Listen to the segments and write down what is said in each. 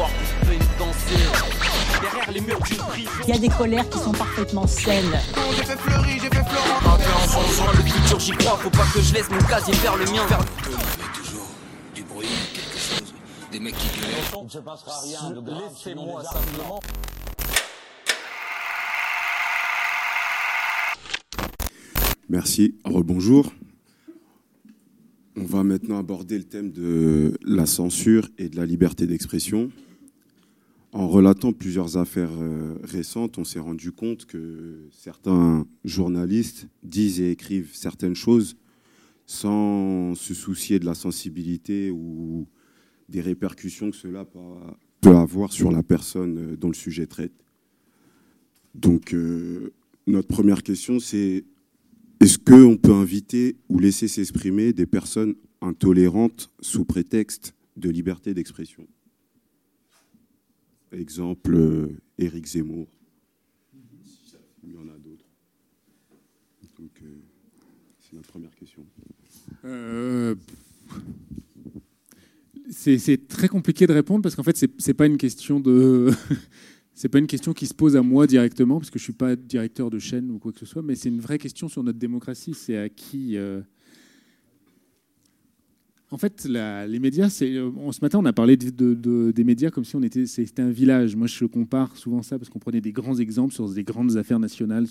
voir qu'on peut danser. Derrière les murs d'une prison. Il y a des colères qui sont parfaitement saines. J'ai fait fleurir, j'ai fait Florent. Un peu en changeant le futur, j'y crois. Faut pas que je laisse mon casier faire le mien. Vers... Il y avait toujours du bruit, quelque chose, des mecs qui gueulaient. Il ne se passera rien de grave. Laissez-moi simplement. Merci. Rebonjour. On va maintenant aborder le thème de la censure et de la liberté d'expression. En relatant plusieurs affaires euh, récentes, on s'est rendu compte que certains journalistes disent et écrivent certaines choses sans se soucier de la sensibilité ou des répercussions que cela peut avoir sur la personne euh, dont le sujet traite. Donc, euh, notre première question, c'est est-ce qu'on peut inviter ou laisser s'exprimer des personnes intolérantes sous prétexte de liberté d'expression? Exemple, euh, Éric Zemmour. Il y en a d'autres. Donc, euh, c'est notre première question. Euh, c'est très compliqué de répondre parce qu'en fait, c'est pas une question de. c'est pas une question qui se pose à moi directement parce que je suis pas directeur de chaîne ou quoi que ce soit, mais c'est une vraie question sur notre démocratie. C'est à qui. En fait, les médias, euh, Ce matin, on a parlé de- de- de- des médias comme si on était, c'était un village. Moi, je compare souvent ça parce qu'on prenait des grands exemples sur des grandes affaires nationales.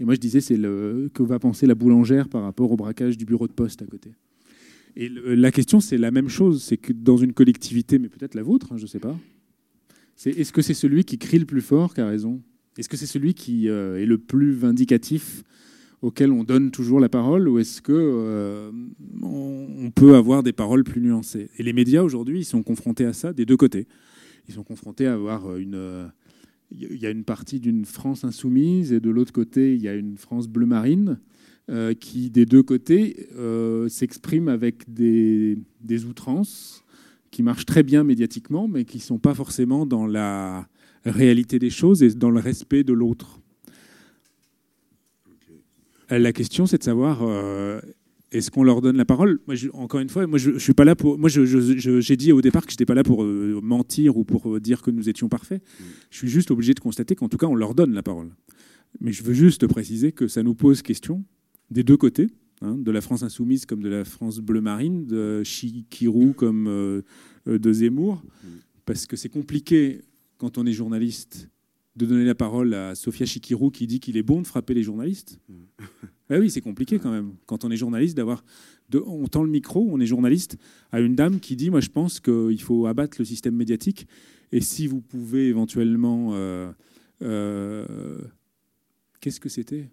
Et moi, je disais, c'est le que va penser la boulangère par rapport au braquage du bureau de poste à côté? Et le- la question, c'est la même chose. C'est que dans une collectivité, mais peut-être la vôtre, hein, je ne sais pas, c'est est-ce que c'est celui qui crie le plus fort qui a raison? Est-ce que c'est celui qui euh, est le plus vindicatif auquel on donne toujours la parole ou est-ce que euh, on, peut avoir des paroles plus nuancées? Et les médias aujourd'hui, ils sont confrontés à ça des deux côtés. Ils sont confrontés à avoir une euh, il y a une partie d'une France insoumise et de l'autre côté, il y a une France bleu marine euh, qui, des deux côtés, euh, s'exprime avec des outrances qui marchent très bien médiatiquement, mais qui ne sont pas forcément dans la réalité des choses et dans le respect de l'autre. La question, c'est de savoir euh, est-ce qu'on leur donne la parole? Moi, je- Encore une fois, moi, je, je suis pas là pour. Moi, j'ai dit au départ que je n'étais pas là pour euh, mentir ou pour euh, dire que nous étions parfaits. Je suis juste obligé de constater qu'en tout cas, on leur donne la parole. Mais je veux juste préciser que ça nous pose question des deux côtés, hein, de la France insoumise comme de la France bleu marine, de Chikirou comme euh, de Zemmour, parce que c'est compliqué quand on est journaliste de donner la parole à Sofia Chikirou qui dit qu'il est bon de frapper les journalistes. Ah oui, c'est compliqué quand même. Quand on est journaliste, d'avoir, de- on tend le micro, on est journaliste, à une dame qui dit, moi je pense qu'il faut abattre le système médiatique. Et si vous pouvez éventuellement, euh, euh, qu'est-ce que c'était?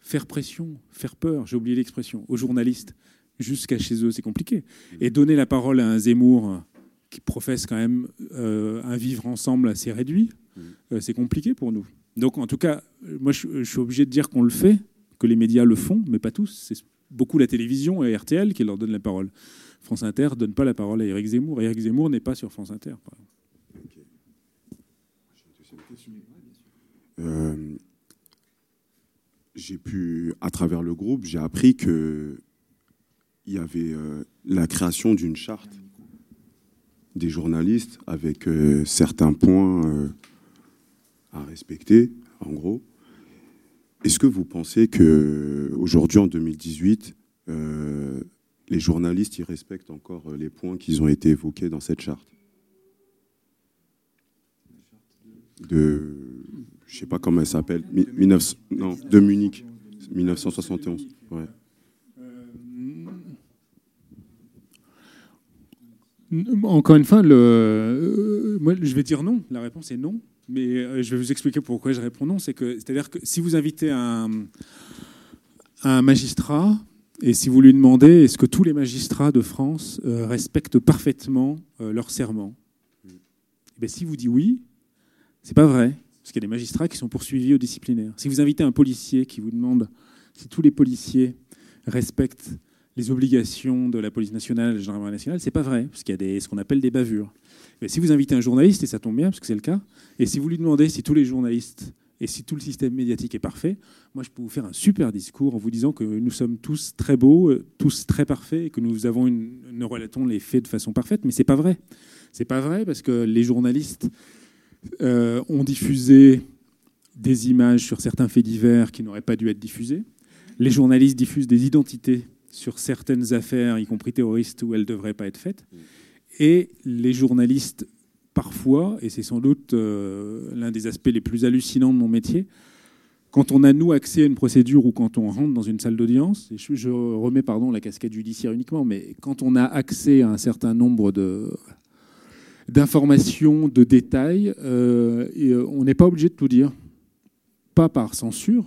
Faire pression, faire peur. J'ai oublié l'expression aux journalistes jusqu'à chez eux, c'est compliqué. Et donner la parole à un Zemmour qui professe quand même euh, un vivre ensemble assez réduit, euh, c'est compliqué pour nous. Donc en tout cas, moi je, suis obligé de dire qu'on le fait, que les médias le font, mais pas tous. C'est beaucoup la télévision et RTL qui leur donne la parole. France Inter donne pas la parole à Éric Zemmour. Éric Zemmour n'est pas sur France Inter. par. Euh, j'ai pu, à travers le groupe, j'ai appris que il y avait euh, la création d'une charte des journalistes avec certains points respecter, en gros. Est-ce que vous pensez que aujourd'hui, en 2018, euh, les journalistes y respectent encore les points qui ont été évoqués dans cette charte? De, je sais pas comment elle s'appelle, mi- 19 non, de Munich, 1971. Ouais. Encore une fois, euh, moi, je vais dire non. La réponse est non. Mais euh, je vais vous expliquer pourquoi je réponds non. C'est que, c'est-à-dire que si vous invitez un, magistrat et si vous lui demandez est-ce que tous les magistrats de France euh, respectent parfaitement leur serment, eh bien, si vous dit oui, c'est pas vrai. Parce qu'il y a des magistrats qui sont poursuivis au disciplinaire. Si vous invitez un policier qui vous demande si tous les policiers respectent les obligations de la police nationale et de la gendarmerie nationale, c'est pas vrai, parce qu'il y a des, ce qu'on appelle des bavures. Mais si vous invitez un journaliste, et ça tombe bien, parce que c'est le cas, et si vous lui demandez si tous les journalistes et si tout le système médiatique est parfait, moi je peux vous faire un super discours en vous disant que nous sommes tous très beaux, euh, tous très parfaits, et que nous avons une, nous relatons les faits de façon parfaite, mais c'est pas vrai. C'est pas vrai parce que les journalistes euh, ont diffusé des images sur certains faits divers qui n'auraient pas dû être diffusés. Les journalistes diffusent des identités sur certaines affaires, y compris terroristes, où elles ne devraient pas être faites. Et les journalistes, parfois, et c'est sans doute euh, l'un des aspects les plus hallucinants de mon métier, quand on a, nous, accès à une procédure ou quand on rentre dans une salle d'audience, et je, je remets pardon, la casquette judiciaire uniquement, mais quand on a accès à un certain nombre de, d'informations, de détails, euh, et euh, on n'est pas obligé de tout dire. Pas par censure,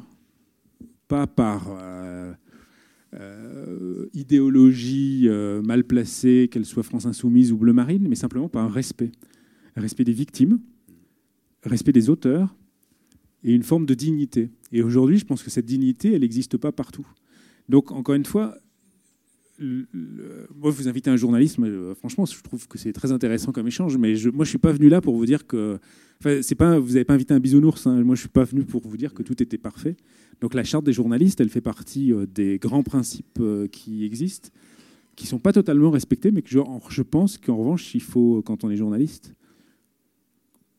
pas par euh, idéologie euh, mal placée, qu'elle soit France Insoumise ou Bleu Marine, mais simplement par un respect. Respect des victimes, respect des auteurs et une forme de dignité. Et aujourd'hui, je pense que cette dignité, elle n'existe pas partout. Donc, encore une fois, moi, vous invitez un journaliste, euh, franchement, je trouve que c'est très intéressant comme échange, mais moi, je suis pas venu là pour vous dire que... C'est pas, vous n'avez pas invité un bisounours, hein. moi, je suis pas venu pour vous dire que tout était parfait. Donc, la charte des journalistes, elle fait partie euh, des grands principes euh, qui existent, qui sont pas totalement respectés, mais que je, en- je pense qu'en revanche, il faut, quand on est journaliste,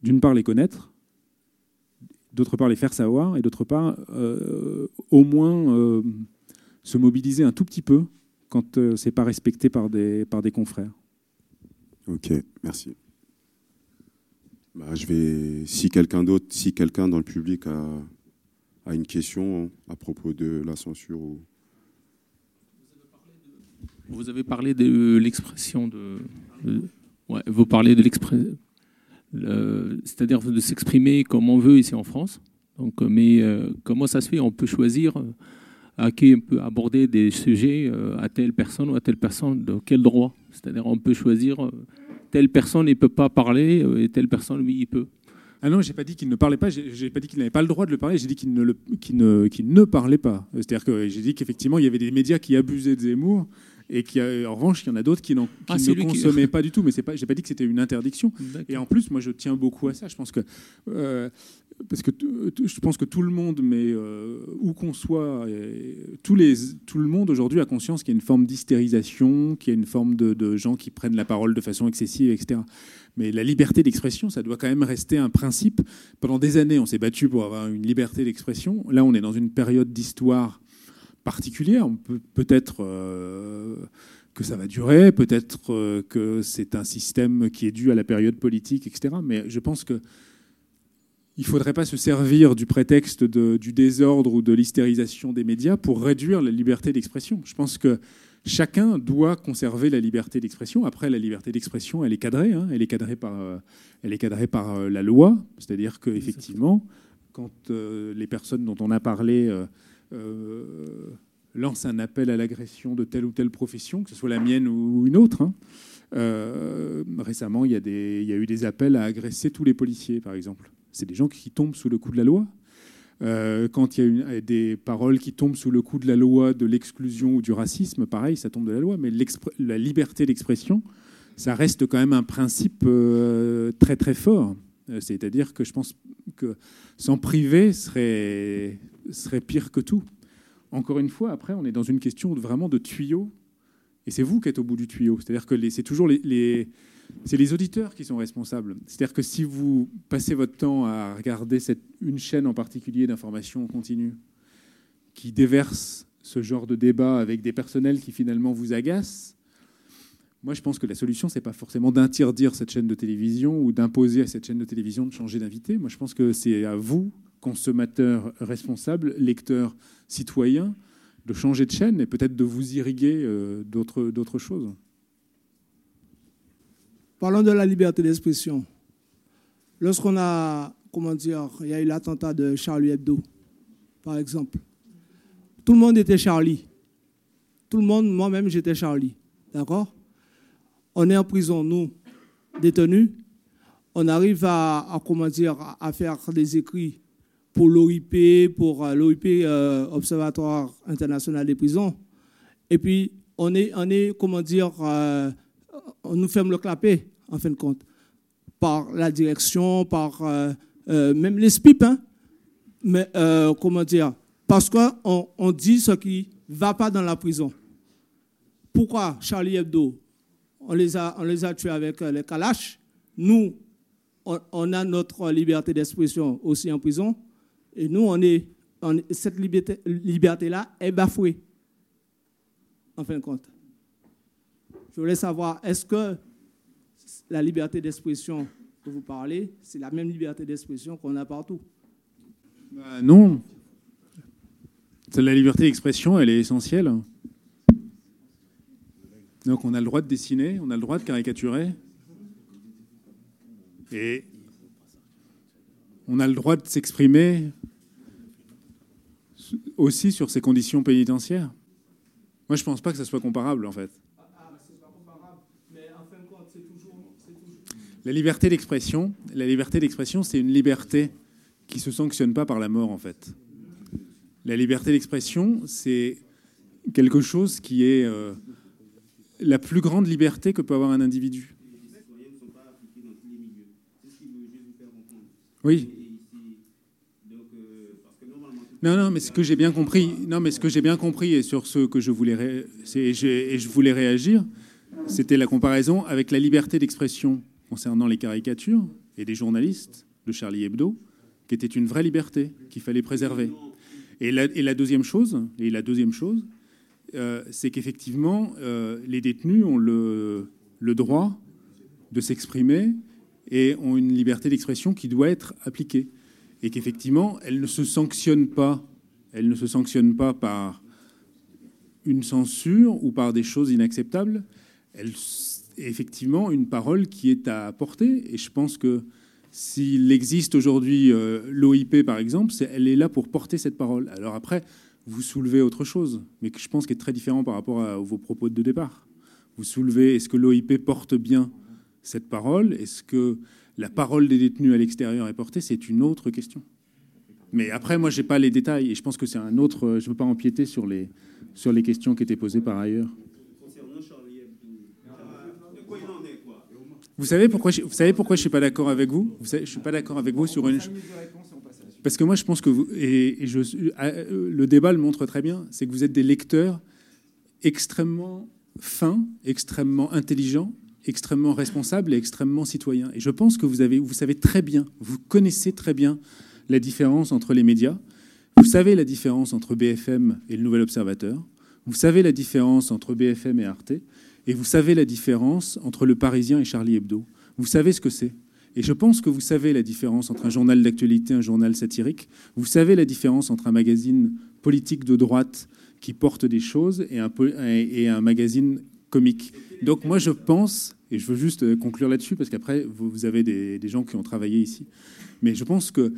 d'une part les connaître, d'autre part les faire savoir, et d'autre part, au moins se mobiliser un tout petit peu quand euh, c'est pas respecté par des, par des confrères. Ok, merci. Bah, je vais, si quelqu'un d'autre, si quelqu'un dans le public a, a une question à propos de la censure ou Vous avez parlé de l'expression de. de- ouais, vous parlez de l'expression. C'est-à-dire de s'exprimer comme on veut ici en France. Donc, euh, mais euh, comment ça se fait? On peut choisir euh, à qui on peut aborder des sujets euh, à telle personne ou à telle personne. De quel droit? C'est-à-dire on peut choisir euh, telle personne ne peut pas parler euh, et telle personne, oui, il peut. Ah non, j'ai pas dit qu'il ne parlait pas. J'ai pas dit qu'il n'avait pas le droit de le parler. J'ai dit qu'il ne, qu'il ne, qu'il ne parlait pas. C'est-à-dire que j'ai dit qu'effectivement, il y avait des médias qui abusaient de Zemmour et qui, euh, en revanche, il y en a d'autres qui, Ah, ne lui qui- consommaient pas du tout. Mais pas. J'ai pas dit que c'était une interdiction. Et en plus, moi, je tiens beaucoup à ça. Je pense que euh, parce que je pense que tout le monde, mais euh, où qu'on soit, tout le monde aujourd'hui a conscience qu'il y a une forme d'hystérisation, qu'il y a une forme de, gens qui prennent la parole de façon excessive, etc. Mais la liberté d'expression, ça doit quand même rester un principe. Pendant des années, on s'est battu pour avoir une liberté d'expression. Là, on est dans une période d'histoire particulière. Peut-être euh, que ça va durer, peut-être euh, que c'est un système qui est dû à la période politique, etc. Mais je pense que il ne faudrait pas se servir du prétexte de- du désordre ou de l'hystérisation des médias pour réduire la liberté d'expression. Je pense que chacun doit conserver la liberté d'expression. Après, la liberté d'expression, elle est cadrée. hein. Elle est cadrée par, euh, elle est cadrée par euh, la loi. C'est-à-dire qu'effectivement, quand euh, les personnes dont on a parlé lancent un appel à l'agression de telle ou telle profession, que ce soit la mienne ou une autre, hein, récemment, il y, a des- il y a eu des appels à agresser tous les policiers, par exemple. C'est des gens qui tombent sous le coup de la loi. Euh, quand il y a des paroles qui tombent sous le coup de la loi de l'exclusion ou du racisme, pareil, ça tombe de la loi. Mais la liberté d'expression, ça reste quand même un principe euh, très très fort. Euh, C'est-à-dire que je pense que s'en priver serait, serait pire que tout. Encore une fois, après, on est dans une question vraiment de tuyau. Et c'est vous qui êtes au bout du tuyau. C'est-à-dire que c'est toujours les, c'est les auditeurs qui sont responsables. C'est-à-dire que si vous passez votre temps à regarder cette, une chaîne en particulier d'information continue qui déverse ce genre de débat avec des personnels qui finalement vous agacent, moi je pense que la solution, c'est pas forcément d'interdire cette chaîne de télévision ou d'imposer à cette chaîne de télévision de changer d'invité. Moi je pense que c'est à vous, consommateurs responsables, lecteurs, citoyens, de changer de chaîne et peut-être de vous irriguer euh, d'autres choses. Parlons de la liberté d'expression. Lorsqu'on a, comment dire, il y a eu l'attentat de Charlie Hebdo, par exemple. Tout le monde était Charlie. Tout le monde, moi-même, j'étais Charlie. D'accord? On est en prison, nous, détenus. On arrive à, à, comment dire, à faire des écrits pour l'OIP, pour euh, l'OIP, euh, Observatoire international des prisons. Et puis, on est, on est comment dire, euh, on nous ferme le clapet, en fin de compte, par la direction, par euh, euh, même les SPIP, hein. mais euh, comment dire, parce qu'on on dit ce qui ne va pas dans la prison. Pourquoi Charlie Hebdo on les, a, on les a tués avec euh, les Kalash nous, on, on a notre liberté d'expression aussi en prison, et nous, on est, cette liberté- liberté-là est bafouée, en fin de compte. Je voulais savoir, est-ce que la liberté d'expression que vous parlez, c'est la même liberté d'expression qu'on a partout? Bah, non. La liberté d'expression, elle est essentielle. Donc on a le droit de dessiner, on a le droit de caricaturer. Et on a le droit de s'exprimer aussi sur ces conditions pénitentiaires? Moi, je pense pas que ça soit comparable, en fait. La liberté d'expression, la liberté d'expression, c'est une liberté qui se sanctionne pas par la mort, en fait. La liberté d'expression, c'est quelque chose qui est euh, la plus grande liberté que peut avoir un individu. Oui. Non, non, mais ce que j'ai bien compris, non, mais ce que j'ai bien compris et sur ce que je voulais, ré- et je voulais réagir, c'était la comparaison avec la liberté d'expression concernant les caricatures et des journalistes de Charlie Hebdo, qui était une vraie liberté qu'il fallait préserver. Et la, deuxième chose, et la deuxième chose, euh, c'est qu'effectivement, euh, les détenus ont le droit de s'exprimer et ont une liberté d'expression qui doit être appliquée. Et qu'effectivement, elle ne se sanctionne pas, elle ne se sanctionne pas par une censure ou par des choses inacceptables. Elle est effectivement une parole qui est à porter. Et je pense que s'il existe aujourd'hui euh, l'OIP, par exemple, elle est là pour porter cette parole. Alors après, vous soulevez autre chose, mais que je pense qui est très différent par rapport à vos propos de départ. Vous soulevez, est-ce que l'OIP porte bien cette parole? Est-ce que la parole des détenus à l'extérieur est portée C'est une autre question. Mais après, moi, j'ai pas les détails, et je pense que c'est un autre. Je ne veux pas empiéter sur les, sur les questions qui étaient posées par ailleurs. Vous savez pourquoi je, vous savez pourquoi je suis pas d'accord avec vous? Vous savez, je suis pas d'accord avec vous sur une. Parce que moi, je pense que vous et, et je, euh, le débat le montre très bien, c'est que vous êtes des lecteurs extrêmement fins, extrêmement intelligents, extrêmement responsables et extrêmement citoyens. Et je pense que vous avez, vous savez très bien, vous connaissez très bien la différence entre les médias. Vous savez la différence entre BFM et le Nouvel Observateur. Vous savez la différence entre BFM et Arte. Et vous savez la différence entre Le Parisien et Charlie Hebdo. Vous savez ce que c'est. Et je pense que vous savez la différence entre un journal d'actualité et un journal satirique. Vous savez la différence entre un magazine politique de droite qui porte des choses et un magazine Donc moi je pense, et je veux juste euh, conclure là-dessus parce qu'après vous, avez des, des gens qui ont travaillé ici, mais je pense que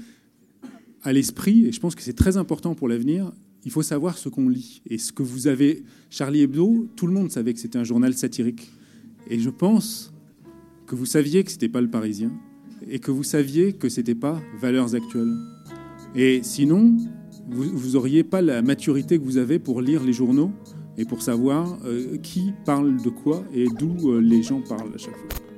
à l'esprit, et je pense que c'est très important pour l'avenir, il faut savoir ce qu'on lit. Et ce que vous avez, Charlie Hebdo, tout le monde savait que c'était un journal satirique. Et je pense que vous saviez que c'était pas le Parisien, et que vous saviez que c'était pas Valeurs Actuelles. Et sinon, vous, vous auriez pas la maturité que vous avez pour lire les journaux et pour savoir euh, qui parle de quoi et d'où euh, les gens parlent à chaque fois.